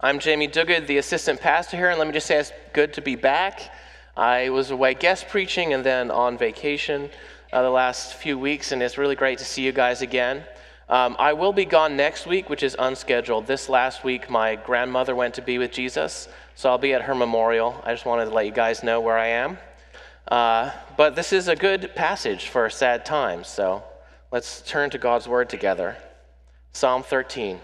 I'm Jamie Duguid, the assistant pastor here, and let me just say it's good to be back. I was away guest preaching and then on vacation uh, the last few weeks, and it's really great to see you guys again. Um, I will be gone next week, which is unscheduled. This last week, my grandmother went to be with Jesus, so I'll be at her memorial. I just wanted to let you guys know where I am. Uh, but this is a good passage for sad times, so let's turn to God's word together. Psalm 13.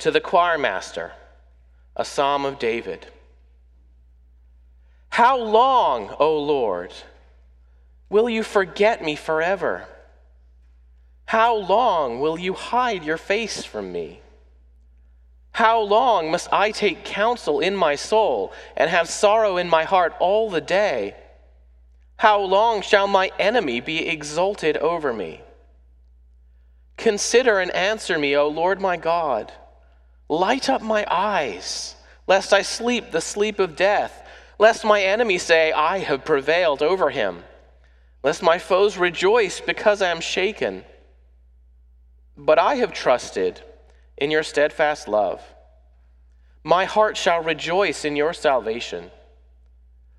To the choir master, a psalm of David. How long, O Lord, will you forget me forever? How long will you hide your face from me? How long must I take counsel in my soul and have sorrow in my heart all the day? How long shall my enemy be exalted over me? Consider and answer me, O Lord my God. Light up my eyes, lest I sleep the sleep of death, lest my enemy say, I have prevailed over him, lest my foes rejoice because I am shaken. But I have trusted in your steadfast love. My heart shall rejoice in your salvation.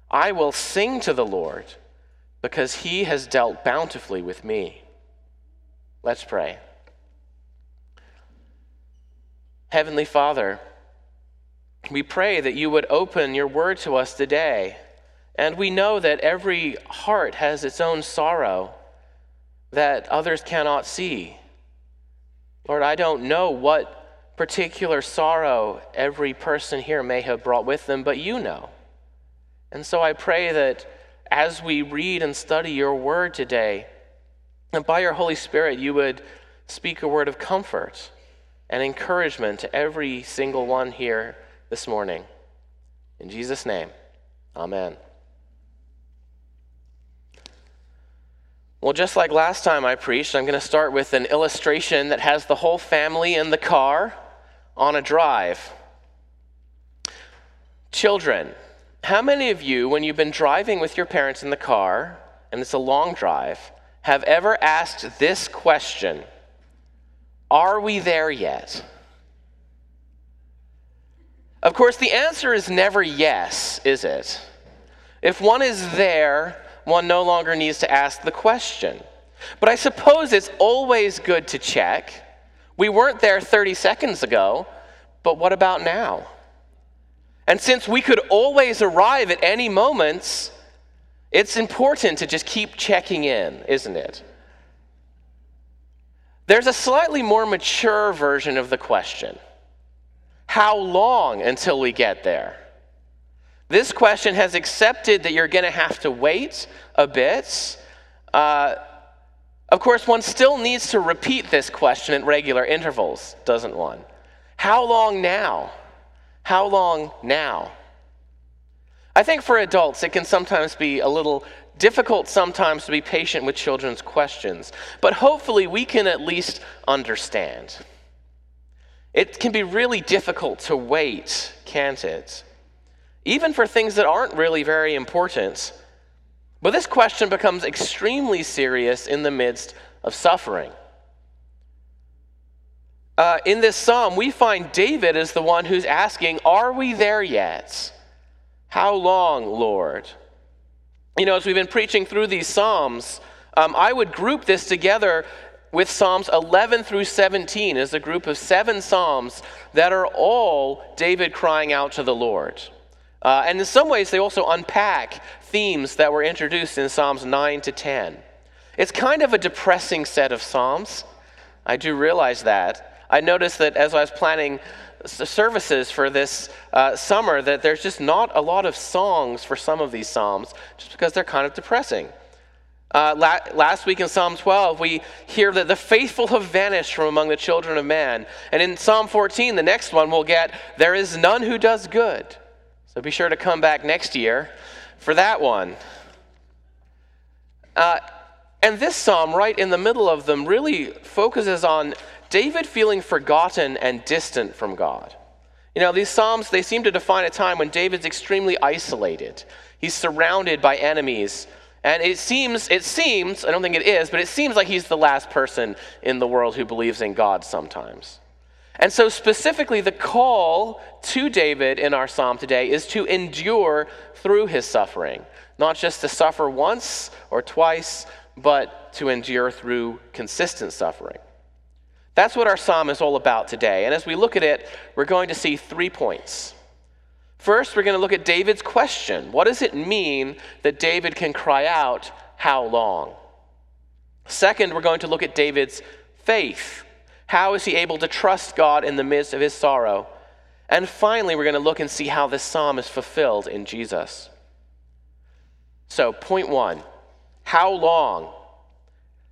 I will sing to the Lord because he has dealt bountifully with me. Let's pray. Heavenly Father, we pray that you would open your word to us today. And we know that every heart has its own sorrow that others cannot see. Lord, I don't know what particular sorrow every person here may have brought with them, but you know. And so I pray that as we read and study your word today, and by your Holy Spirit, you would speak a word of comfort and encouragement to every single one here this morning. In Jesus' name, amen. Well, just like last time I preached, I'm going to start with an illustration that has the whole family in the car on a drive. Children, how many of you, when you've been driving with your parents in the car, and it's a long drive, have ever asked this question Are we there yet? Of course, the answer is never yes, is it? If one is there, one no longer needs to ask the question. But I suppose it's always good to check. We weren't there 30 seconds ago, but what about now? And since we could always arrive at any moments, it's important to just keep checking in, isn't it? There's a slightly more mature version of the question How long until we get there? This question has accepted that you're going to have to wait a bit. Uh, of course, one still needs to repeat this question at regular intervals, doesn't one? How long now? How long now? I think for adults, it can sometimes be a little difficult sometimes to be patient with children's questions, but hopefully we can at least understand. It can be really difficult to wait, can't it? even for things that aren't really very important. But this question becomes extremely serious in the midst of suffering. Uh, in this psalm, we find David is the one who's asking, Are we there yet? How long, Lord? You know, as we've been preaching through these psalms, um, I would group this together with Psalms 11 through 17 as a group of seven psalms that are all David crying out to the Lord. Uh, and in some ways, they also unpack themes that were introduced in Psalms 9 to 10. It's kind of a depressing set of Psalms. I do realize that. I noticed that as I was planning services for this uh, summer, that there's just not a lot of songs for some of these Psalms, just because they're kind of depressing. Uh, la- last week in Psalm 12, we hear that the faithful have vanished from among the children of man. And in Psalm 14, the next one, we'll get, There is none who does good. So be sure to come back next year for that one. Uh, and this psalm, right in the middle of them, really focuses on David feeling forgotten and distant from God. You know, these psalms, they seem to define a time when David's extremely isolated. He's surrounded by enemies. And it seems, it seems, I don't think it is, but it seems like he's the last person in the world who believes in God sometimes. And so, specifically, the call to David in our psalm today is to endure through his suffering, not just to suffer once or twice, but to endure through consistent suffering. That's what our psalm is all about today. And as we look at it, we're going to see three points. First, we're going to look at David's question What does it mean that David can cry out, How long? Second, we're going to look at David's faith. How is he able to trust God in the midst of his sorrow? And finally, we're going to look and see how this psalm is fulfilled in Jesus. So, point one how long?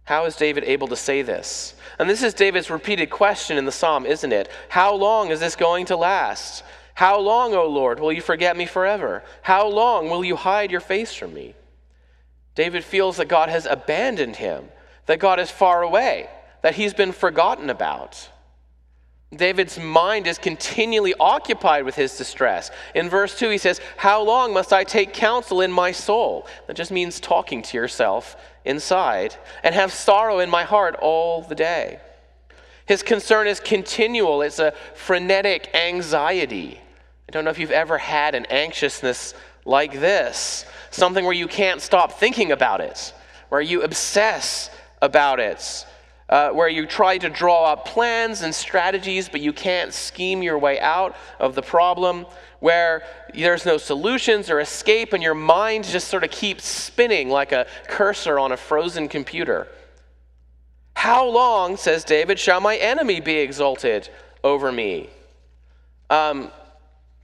How is David able to say this? And this is David's repeated question in the psalm, isn't it? How long is this going to last? How long, O Lord, will you forget me forever? How long will you hide your face from me? David feels that God has abandoned him, that God is far away, that he's been forgotten about. David's mind is continually occupied with his distress. In verse 2, he says, How long must I take counsel in my soul? That just means talking to yourself inside, and have sorrow in my heart all the day. His concern is continual, it's a frenetic anxiety. I don't know if you've ever had an anxiousness like this something where you can't stop thinking about it, where you obsess about it uh, where you try to draw up plans and strategies, but you can't scheme your way out of the problem, where there's no solutions or escape, and your mind just sort of keeps spinning like a cursor on a frozen computer. How long, says David, shall my enemy be exalted over me? Um,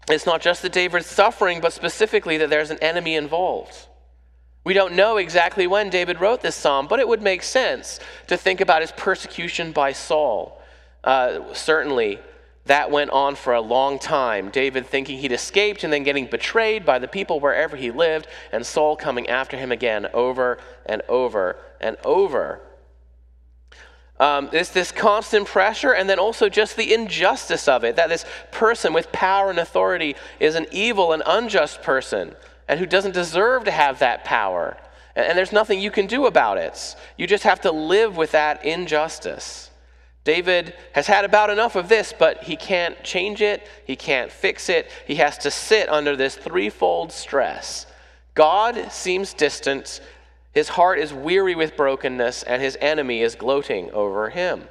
it's not just that David's suffering, but specifically that there's an enemy involved. We don't know exactly when David wrote this psalm, but it would make sense to think about his persecution by Saul. Uh, certainly, that went on for a long time. David thinking he'd escaped and then getting betrayed by the people wherever he lived, and Saul coming after him again over and over and over. Um, it's this constant pressure, and then also just the injustice of it that this person with power and authority is an evil and unjust person and who doesn't deserve to have that power. And there's nothing you can do about it. You just have to live with that injustice. David has had about enough of this, but he can't change it, he can't fix it. He has to sit under this threefold stress. God seems distant, his heart is weary with brokenness, and his enemy is gloating over him.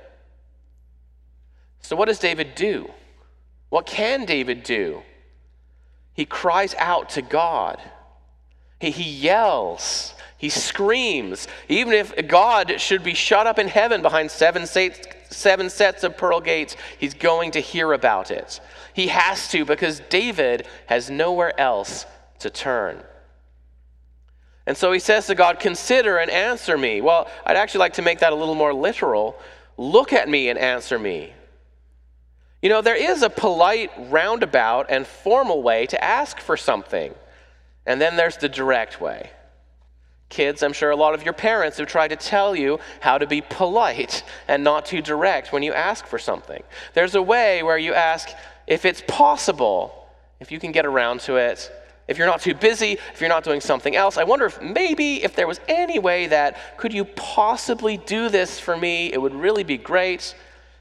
So, what does David do? What can David do? He cries out to God. He, he yells. He screams. Even if God should be shut up in heaven behind seven, seven sets of pearl gates, he's going to hear about it. He has to because David has nowhere else to turn. And so he says to God, Consider and answer me. Well, I'd actually like to make that a little more literal. Look at me and answer me. You know, there is a polite, roundabout, and formal way to ask for something, and then there's the direct way. Kids, I'm sure a lot of your parents have tried to tell you how to be polite and not too direct when you ask for something. There's a way where you ask if it's possible, if you can get around to it, if you're not too busy, if you're not doing something else. I wonder if maybe if there was any way that could you possibly do this for me? It would really be great.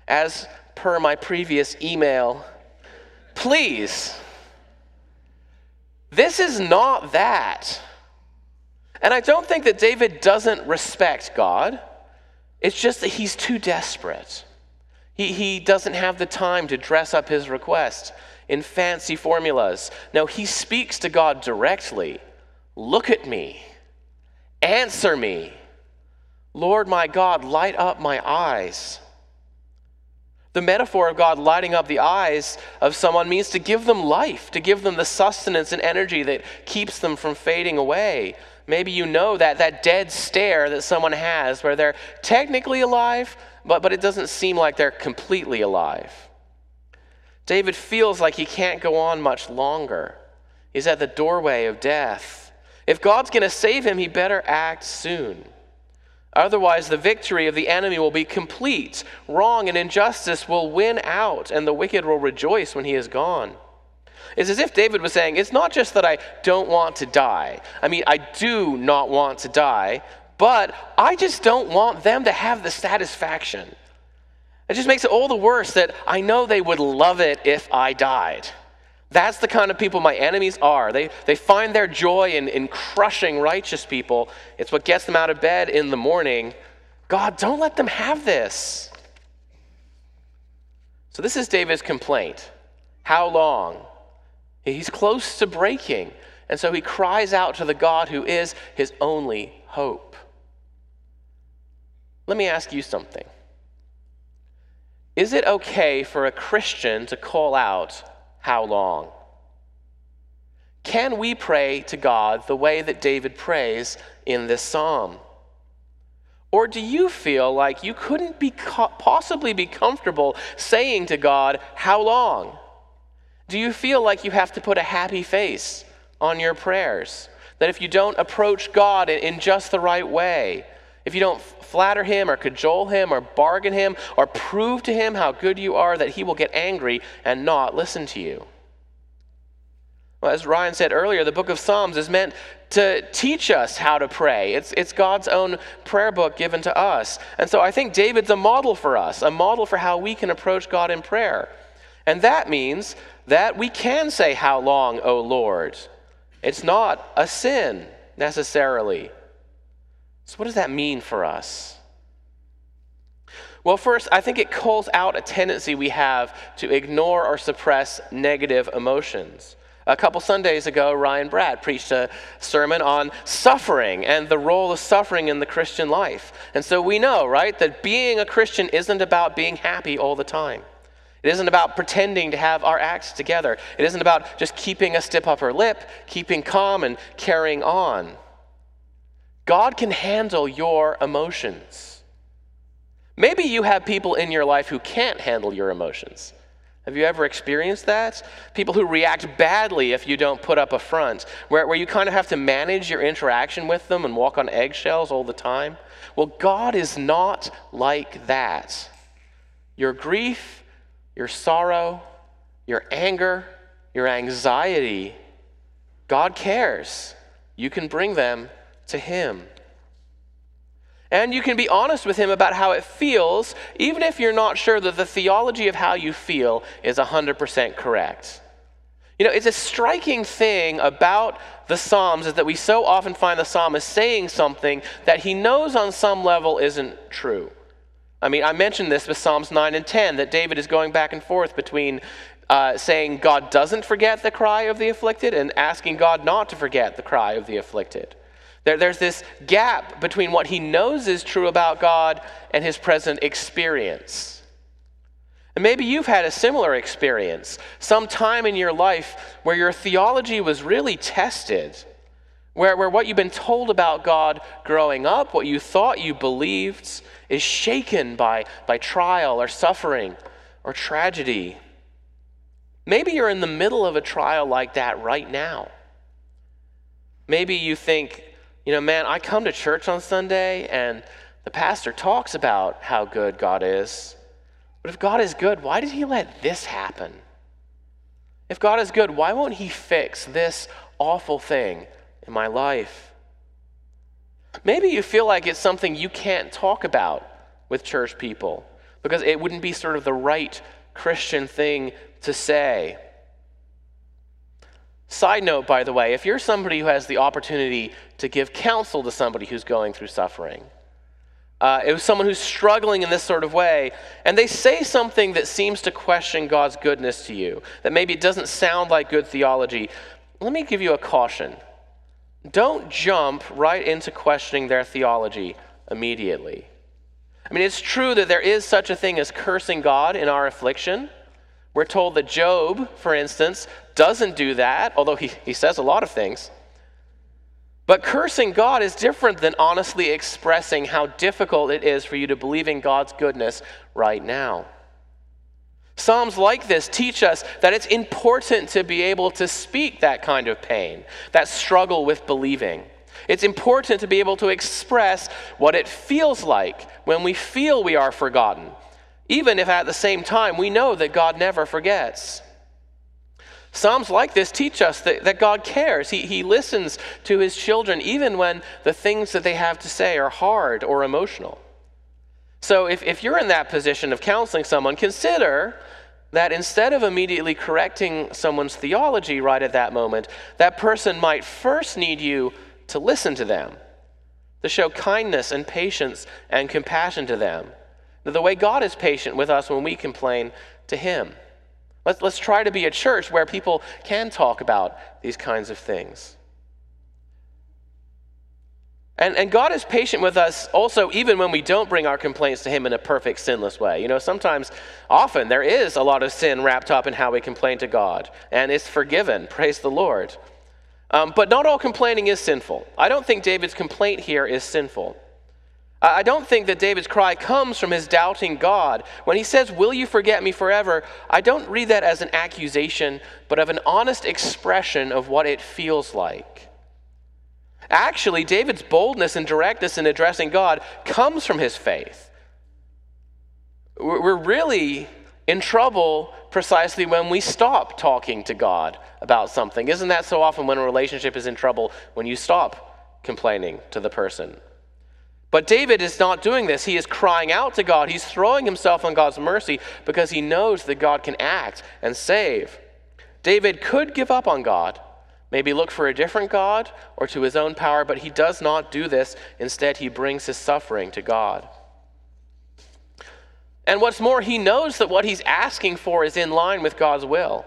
As per my previous email, please. This is not that. And I don't think that David doesn't respect God. It's just that he's too desperate. He, he doesn't have the time to dress up his request in fancy formulas. No, he speaks to God directly Look at me, answer me. Lord my God, light up my eyes. The metaphor of God lighting up the eyes of someone means to give them life, to give them the sustenance and energy that keeps them from fading away. Maybe you know that, that dead stare that someone has where they're technically alive, but, but it doesn't seem like they're completely alive. David feels like he can't go on much longer. He's at the doorway of death. If God's going to save him, he better act soon. Otherwise, the victory of the enemy will be complete. Wrong and injustice will win out, and the wicked will rejoice when he is gone. It's as if David was saying, It's not just that I don't want to die. I mean, I do not want to die, but I just don't want them to have the satisfaction. It just makes it all the worse that I know they would love it if I died. That's the kind of people my enemies are. They, they find their joy in, in crushing righteous people. It's what gets them out of bed in the morning. God, don't let them have this. So, this is David's complaint. How long? He's close to breaking. And so he cries out to the God who is his only hope. Let me ask you something. Is it okay for a Christian to call out, How long? Can we pray to God the way that David prays in this psalm? Or do you feel like you couldn't be possibly be comfortable saying to God, How long? Do you feel like you have to put a happy face on your prayers? That if you don't approach God in just the right way, if you don't flatter him or cajole him or bargain him or prove to him how good you are, that he will get angry and not listen to you. Well, as Ryan said earlier, the book of Psalms is meant to teach us how to pray. It's, it's God's own prayer book given to us. And so I think David's a model for us, a model for how we can approach God in prayer. And that means that we can say, How long, O Lord? It's not a sin necessarily. So, what does that mean for us? Well, first, I think it calls out a tendency we have to ignore or suppress negative emotions. A couple Sundays ago, Ryan Brad preached a sermon on suffering and the role of suffering in the Christian life. And so we know, right, that being a Christian isn't about being happy all the time. It isn't about pretending to have our acts together. It isn't about just keeping a stiff upper lip, keeping calm, and carrying on. God can handle your emotions. Maybe you have people in your life who can't handle your emotions. Have you ever experienced that? People who react badly if you don't put up a front, where, where you kind of have to manage your interaction with them and walk on eggshells all the time. Well, God is not like that. Your grief, your sorrow, your anger, your anxiety, God cares. You can bring them to Him. And you can be honest with Him about how it feels, even if you're not sure that the theology of how you feel is 100% correct. You know, it's a striking thing about the Psalms is that we so often find the psalmist saying something that he knows on some level isn't true. I mean, I mentioned this with Psalms 9 and 10 that David is going back and forth between uh, saying God doesn't forget the cry of the afflicted and asking God not to forget the cry of the afflicted. There, there's this gap between what he knows is true about God and his present experience. And maybe you've had a similar experience, some time in your life where your theology was really tested, where, where what you've been told about God growing up, what you thought you believed, is shaken by, by trial or suffering or tragedy. Maybe you're in the middle of a trial like that right now. Maybe you think, you know, man, I come to church on Sunday and the pastor talks about how good God is. But if God is good, why did he let this happen? If God is good, why won't he fix this awful thing in my life? Maybe you feel like it's something you can't talk about with church people because it wouldn't be sort of the right Christian thing to say. Side note, by the way, if you're somebody who has the opportunity to give counsel to somebody who's going through suffering, uh, it was someone who's struggling in this sort of way, and they say something that seems to question God's goodness to you, that maybe it doesn't sound like good theology, let me give you a caution. Don't jump right into questioning their theology immediately. I mean, it's true that there is such a thing as cursing God in our affliction. We're told that Job, for instance, doesn't do that, although he, he says a lot of things. But cursing God is different than honestly expressing how difficult it is for you to believe in God's goodness right now. Psalms like this teach us that it's important to be able to speak that kind of pain, that struggle with believing. It's important to be able to express what it feels like when we feel we are forgotten, even if at the same time we know that God never forgets. Psalms like this teach us that, that God cares. He, he listens to his children even when the things that they have to say are hard or emotional. So if, if you're in that position of counseling someone, consider that instead of immediately correcting someone's theology right at that moment, that person might first need you to listen to them, to show kindness and patience and compassion to them. The way God is patient with us when we complain to Him. Let's, let's try to be a church where people can talk about these kinds of things. And, and God is patient with us also, even when we don't bring our complaints to Him in a perfect, sinless way. You know, sometimes, often, there is a lot of sin wrapped up in how we complain to God, and it's forgiven. Praise the Lord. Um, but not all complaining is sinful. I don't think David's complaint here is sinful. I don't think that David's cry comes from his doubting God. When he says, Will you forget me forever? I don't read that as an accusation, but of an honest expression of what it feels like. Actually, David's boldness and directness in addressing God comes from his faith. We're really in trouble precisely when we stop talking to God about something. Isn't that so often when a relationship is in trouble? When you stop complaining to the person. But David is not doing this. He is crying out to God. He's throwing himself on God's mercy because he knows that God can act and save. David could give up on God, maybe look for a different God or to his own power, but he does not do this. Instead, he brings his suffering to God. And what's more, he knows that what he's asking for is in line with God's will.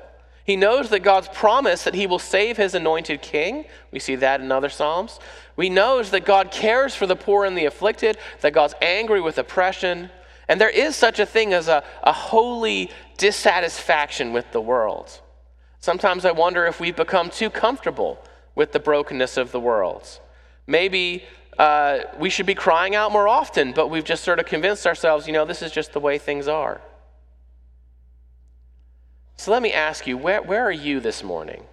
He knows that God's promise that he will save his anointed king. We see that in other Psalms. We knows that God cares for the poor and the afflicted, that God's angry with oppression. And there is such a thing as a, a holy dissatisfaction with the world. Sometimes I wonder if we've become too comfortable with the brokenness of the world. Maybe uh, we should be crying out more often, but we've just sort of convinced ourselves, you know, this is just the way things are. So let me ask you, where, where are you this morning?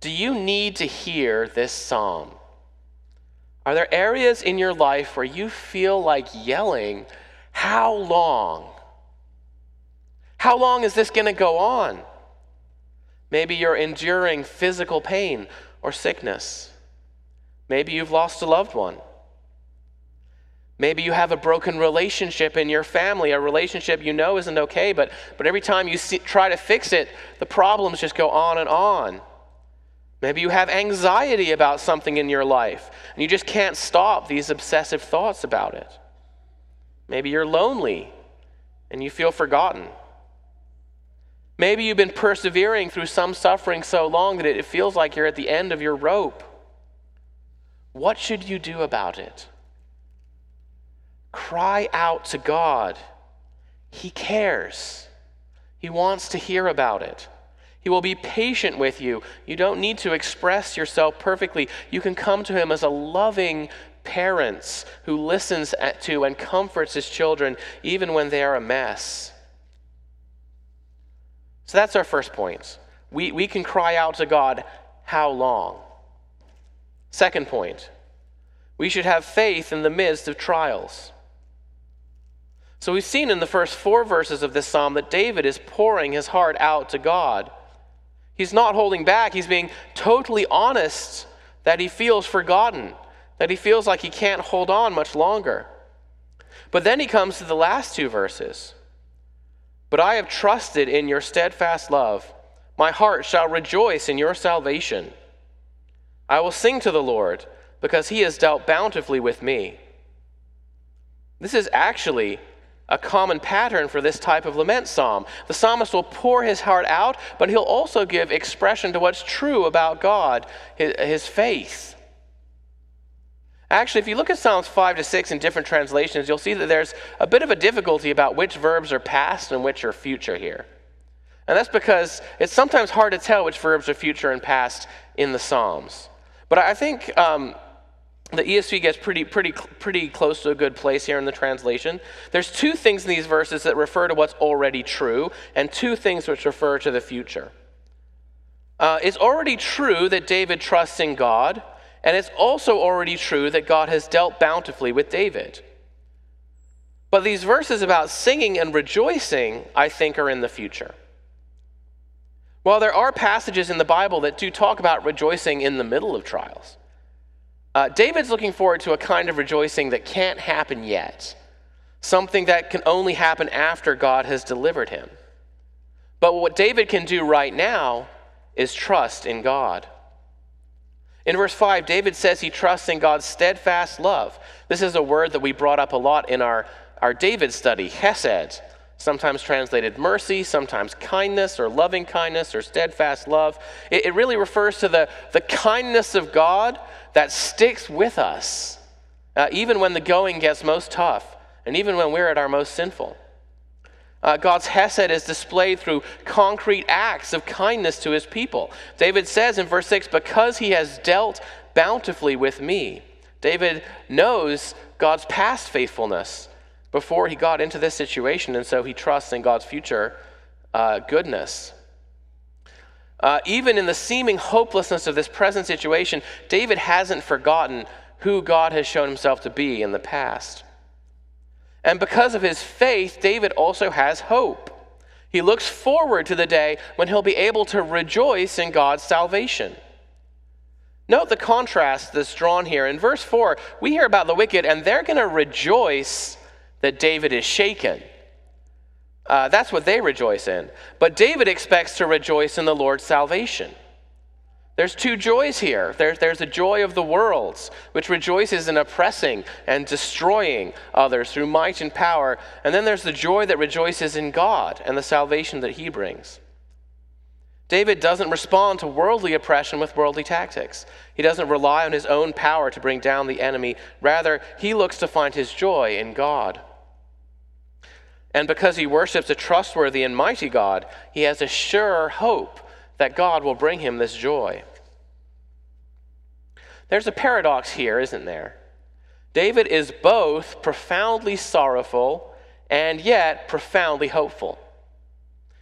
Do you need to hear this psalm? Are there areas in your life where you feel like yelling, How long? How long is this going to go on? Maybe you're enduring physical pain or sickness. Maybe you've lost a loved one. Maybe you have a broken relationship in your family, a relationship you know isn't okay, but, but every time you see, try to fix it, the problems just go on and on. Maybe you have anxiety about something in your life, and you just can't stop these obsessive thoughts about it. Maybe you're lonely and you feel forgotten. Maybe you've been persevering through some suffering so long that it feels like you're at the end of your rope. What should you do about it? Cry out to God. He cares, He wants to hear about it. He will be patient with you. You don't need to express yourself perfectly. You can come to Him as a loving parent who listens to and comforts his children even when they are a mess. So that's our first point. We, we can cry out to God, how long? Second point, we should have faith in the midst of trials. So we've seen in the first four verses of this psalm that David is pouring his heart out to God. He's not holding back, he's being totally honest that he feels forgotten, that he feels like he can't hold on much longer. But then he comes to the last two verses. But I have trusted in your steadfast love. My heart shall rejoice in your salvation. I will sing to the Lord because he has dealt bountifully with me. This is actually a common pattern for this type of lament psalm. The psalmist will pour his heart out, but he'll also give expression to what's true about God, his, his faith. Actually, if you look at Psalms 5 to 6 in different translations, you'll see that there's a bit of a difficulty about which verbs are past and which are future here. And that's because it's sometimes hard to tell which verbs are future and past in the Psalms. But I think um, the ESV gets pretty, pretty, pretty close to a good place here in the translation. There's two things in these verses that refer to what's already true, and two things which refer to the future. Uh, it's already true that David trusts in God and it's also already true that God has dealt bountifully with David. But these verses about singing and rejoicing, I think, are in the future. While there are passages in the Bible that do talk about rejoicing in the middle of trials, uh, David's looking forward to a kind of rejoicing that can't happen yet. something that can only happen after God has delivered him. But what David can do right now is trust in God. In verse 5, David says he trusts in God's steadfast love. This is a word that we brought up a lot in our, our David study, hesed, sometimes translated mercy, sometimes kindness or loving kindness or steadfast love. It, it really refers to the, the kindness of God that sticks with us, uh, even when the going gets most tough and even when we're at our most sinful. Uh, God's Hesed is displayed through concrete acts of kindness to his people. David says in verse 6, Because he has dealt bountifully with me. David knows God's past faithfulness before he got into this situation, and so he trusts in God's future uh, goodness. Uh, even in the seeming hopelessness of this present situation, David hasn't forgotten who God has shown himself to be in the past. And because of his faith, David also has hope. He looks forward to the day when he'll be able to rejoice in God's salvation. Note the contrast that's drawn here. In verse 4, we hear about the wicked, and they're going to rejoice that David is shaken. Uh, that's what they rejoice in. But David expects to rejoice in the Lord's salvation. There's two joys here. There's, there's a joy of the worlds, which rejoices in oppressing and destroying others through might and power. And then there's the joy that rejoices in God and the salvation that he brings. David doesn't respond to worldly oppression with worldly tactics. He doesn't rely on his own power to bring down the enemy. Rather, he looks to find his joy in God. And because he worships a trustworthy and mighty God, he has a sure hope that God will bring him this joy. There's a paradox here, isn't there? David is both profoundly sorrowful and yet profoundly hopeful.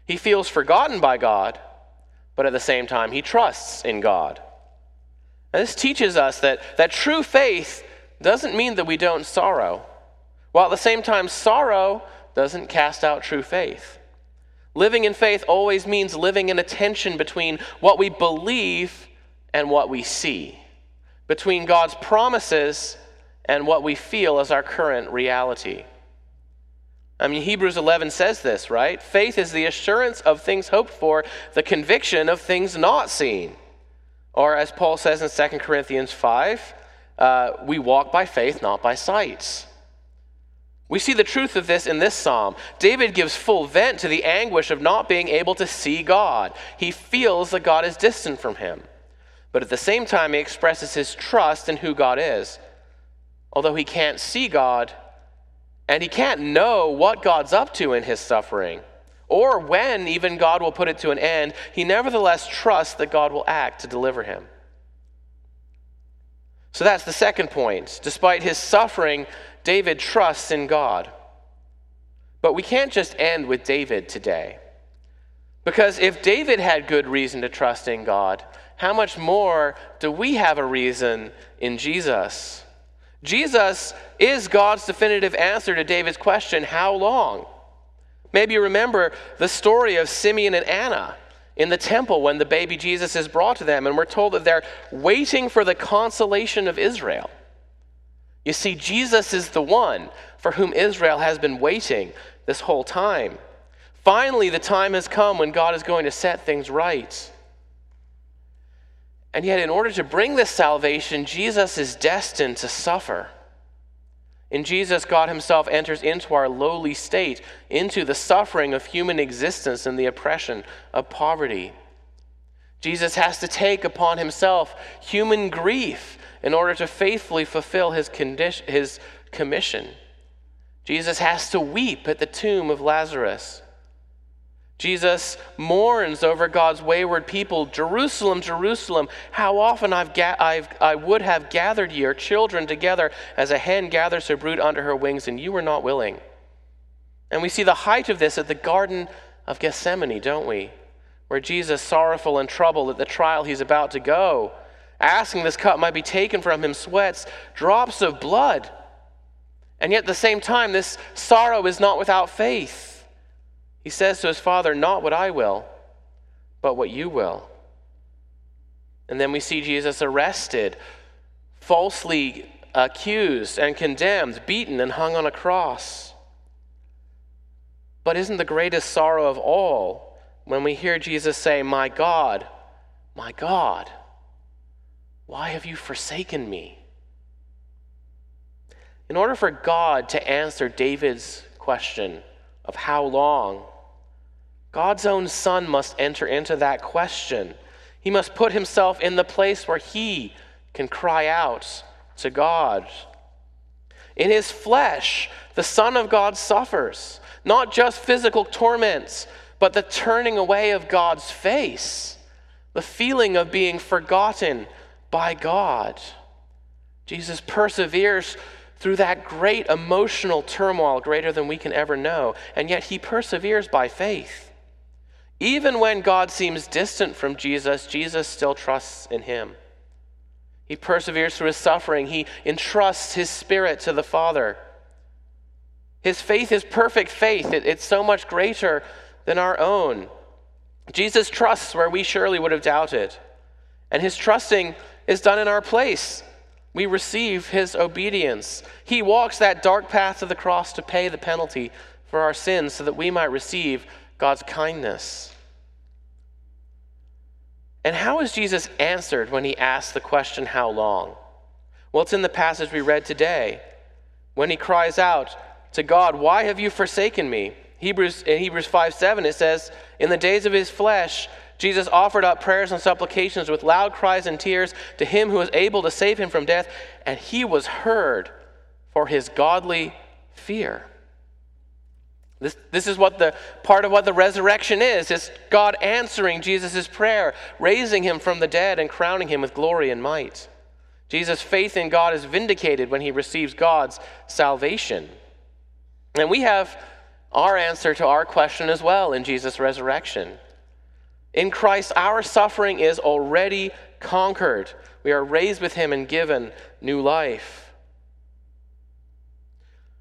He feels forgotten by God, but at the same time, he trusts in God. And this teaches us that, that true faith doesn't mean that we don't sorrow, while at the same time, sorrow doesn't cast out true faith. Living in faith always means living in a tension between what we believe and what we see, between God's promises and what we feel as our current reality. I mean, Hebrews 11 says this, right? Faith is the assurance of things hoped for, the conviction of things not seen. Or as Paul says in 2 Corinthians 5, uh, we walk by faith, not by sight. We see the truth of this in this psalm. David gives full vent to the anguish of not being able to see God. He feels that God is distant from him. But at the same time, he expresses his trust in who God is. Although he can't see God, and he can't know what God's up to in his suffering, or when even God will put it to an end, he nevertheless trusts that God will act to deliver him. So that's the second point. Despite his suffering, David trusts in God. But we can't just end with David today. Because if David had good reason to trust in God, how much more do we have a reason in Jesus? Jesus is God's definitive answer to David's question, How long? Maybe you remember the story of Simeon and Anna in the temple when the baby Jesus is brought to them, and we're told that they're waiting for the consolation of Israel. You see, Jesus is the one for whom Israel has been waiting this whole time. Finally, the time has come when God is going to set things right. And yet, in order to bring this salvation, Jesus is destined to suffer. In Jesus, God Himself enters into our lowly state, into the suffering of human existence and the oppression of poverty. Jesus has to take upon Himself human grief in order to faithfully fulfill his, condition, his commission. Jesus has to weep at the tomb of Lazarus. Jesus mourns over God's wayward people. Jerusalem, Jerusalem, how often I've ga- I've, I would have gathered your children together as a hen gathers her brood under her wings, and you were not willing. And we see the height of this at the Garden of Gethsemane, don't we? Where Jesus, sorrowful and troubled at the trial he's about to go, asking this cup might be taken from him, sweats drops of blood. And yet at the same time, this sorrow is not without faith. He says to his father, Not what I will, but what you will. And then we see Jesus arrested, falsely accused and condemned, beaten and hung on a cross. But isn't the greatest sorrow of all when we hear Jesus say, My God, my God, why have you forsaken me? In order for God to answer David's question of how long, God's own Son must enter into that question. He must put himself in the place where he can cry out to God. In his flesh, the Son of God suffers, not just physical torments, but the turning away of God's face, the feeling of being forgotten by God. Jesus perseveres through that great emotional turmoil, greater than we can ever know, and yet he perseveres by faith. Even when God seems distant from Jesus, Jesus still trusts in him. He perseveres through his suffering. He entrusts his spirit to the Father. His faith is perfect faith, it, it's so much greater than our own. Jesus trusts where we surely would have doubted. And his trusting is done in our place. We receive his obedience. He walks that dark path of the cross to pay the penalty for our sins so that we might receive God's kindness. And how is Jesus answered when he asks the question, How long? Well, it's in the passage we read today. When he cries out to God, Why have you forsaken me? Hebrews, in Hebrews 5 7, it says, In the days of his flesh, Jesus offered up prayers and supplications with loud cries and tears to him who was able to save him from death, and he was heard for his godly fear. This, this is what the part of what the resurrection is. It's God answering Jesus' prayer, raising him from the dead and crowning him with glory and might. Jesus' faith in God is vindicated when he receives God's salvation. And we have our answer to our question as well in Jesus' resurrection. In Christ, our suffering is already conquered. We are raised with him and given new life.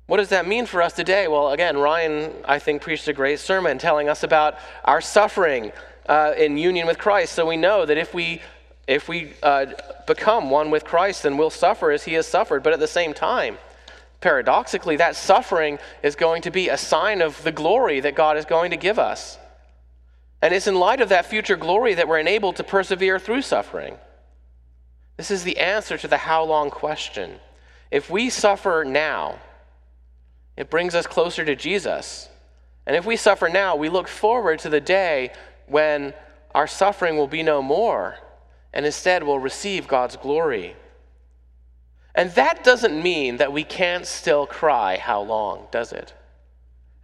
What does that mean for us today? Well, again, Ryan, I think, preached a great sermon telling us about our suffering uh, in union with Christ. So we know that if we if we uh, become one with Christ, then we'll suffer as He has suffered. But at the same time, paradoxically, that suffering is going to be a sign of the glory that God is going to give us. And it's in light of that future glory that we're enabled to persevere through suffering. This is the answer to the how long question. If we suffer now, it brings us closer to Jesus. And if we suffer now, we look forward to the day when our suffering will be no more and instead we'll receive God's glory. And that doesn't mean that we can't still cry, How long, does it?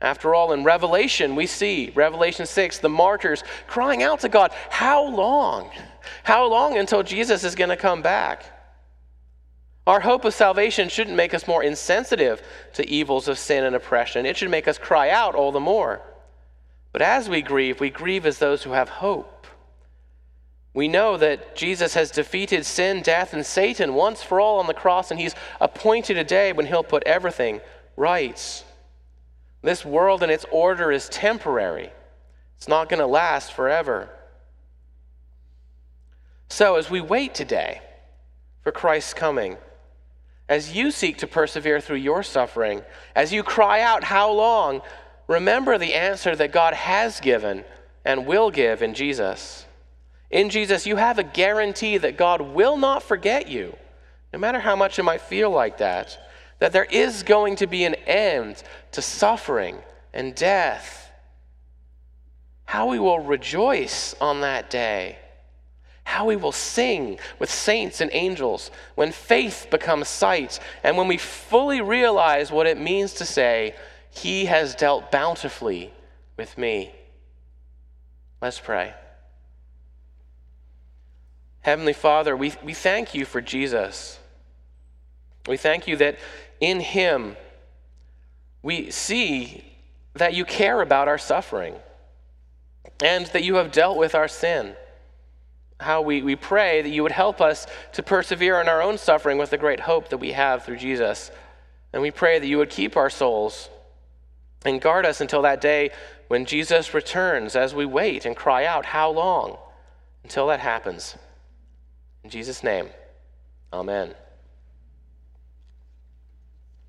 After all, in Revelation, we see, Revelation 6, the martyrs crying out to God, How long? How long until Jesus is going to come back? Our hope of salvation shouldn't make us more insensitive to evils of sin and oppression. It should make us cry out all the more. But as we grieve, we grieve as those who have hope. We know that Jesus has defeated sin, death, and Satan once for all on the cross, and he's appointed a day when he'll put everything right. This world and its order is temporary, it's not going to last forever. So, as we wait today for Christ's coming, as you seek to persevere through your suffering, as you cry out, How long? remember the answer that God has given and will give in Jesus. In Jesus, you have a guarantee that God will not forget you, no matter how much it might feel like that, that there is going to be an end to suffering and death. How we will rejoice on that day how we will sing with saints and angels when faith becomes sight and when we fully realize what it means to say, He has dealt bountifully with me. Let's pray. Heavenly Father, we, we thank you for Jesus. We thank you that in Him we see that you care about our suffering and that you have dealt with our sin how we, we pray that you would help us to persevere in our own suffering with the great hope that we have through Jesus. And we pray that you would keep our souls and guard us until that day when Jesus returns as we wait and cry out, How long? Until that happens. In Jesus' name, amen.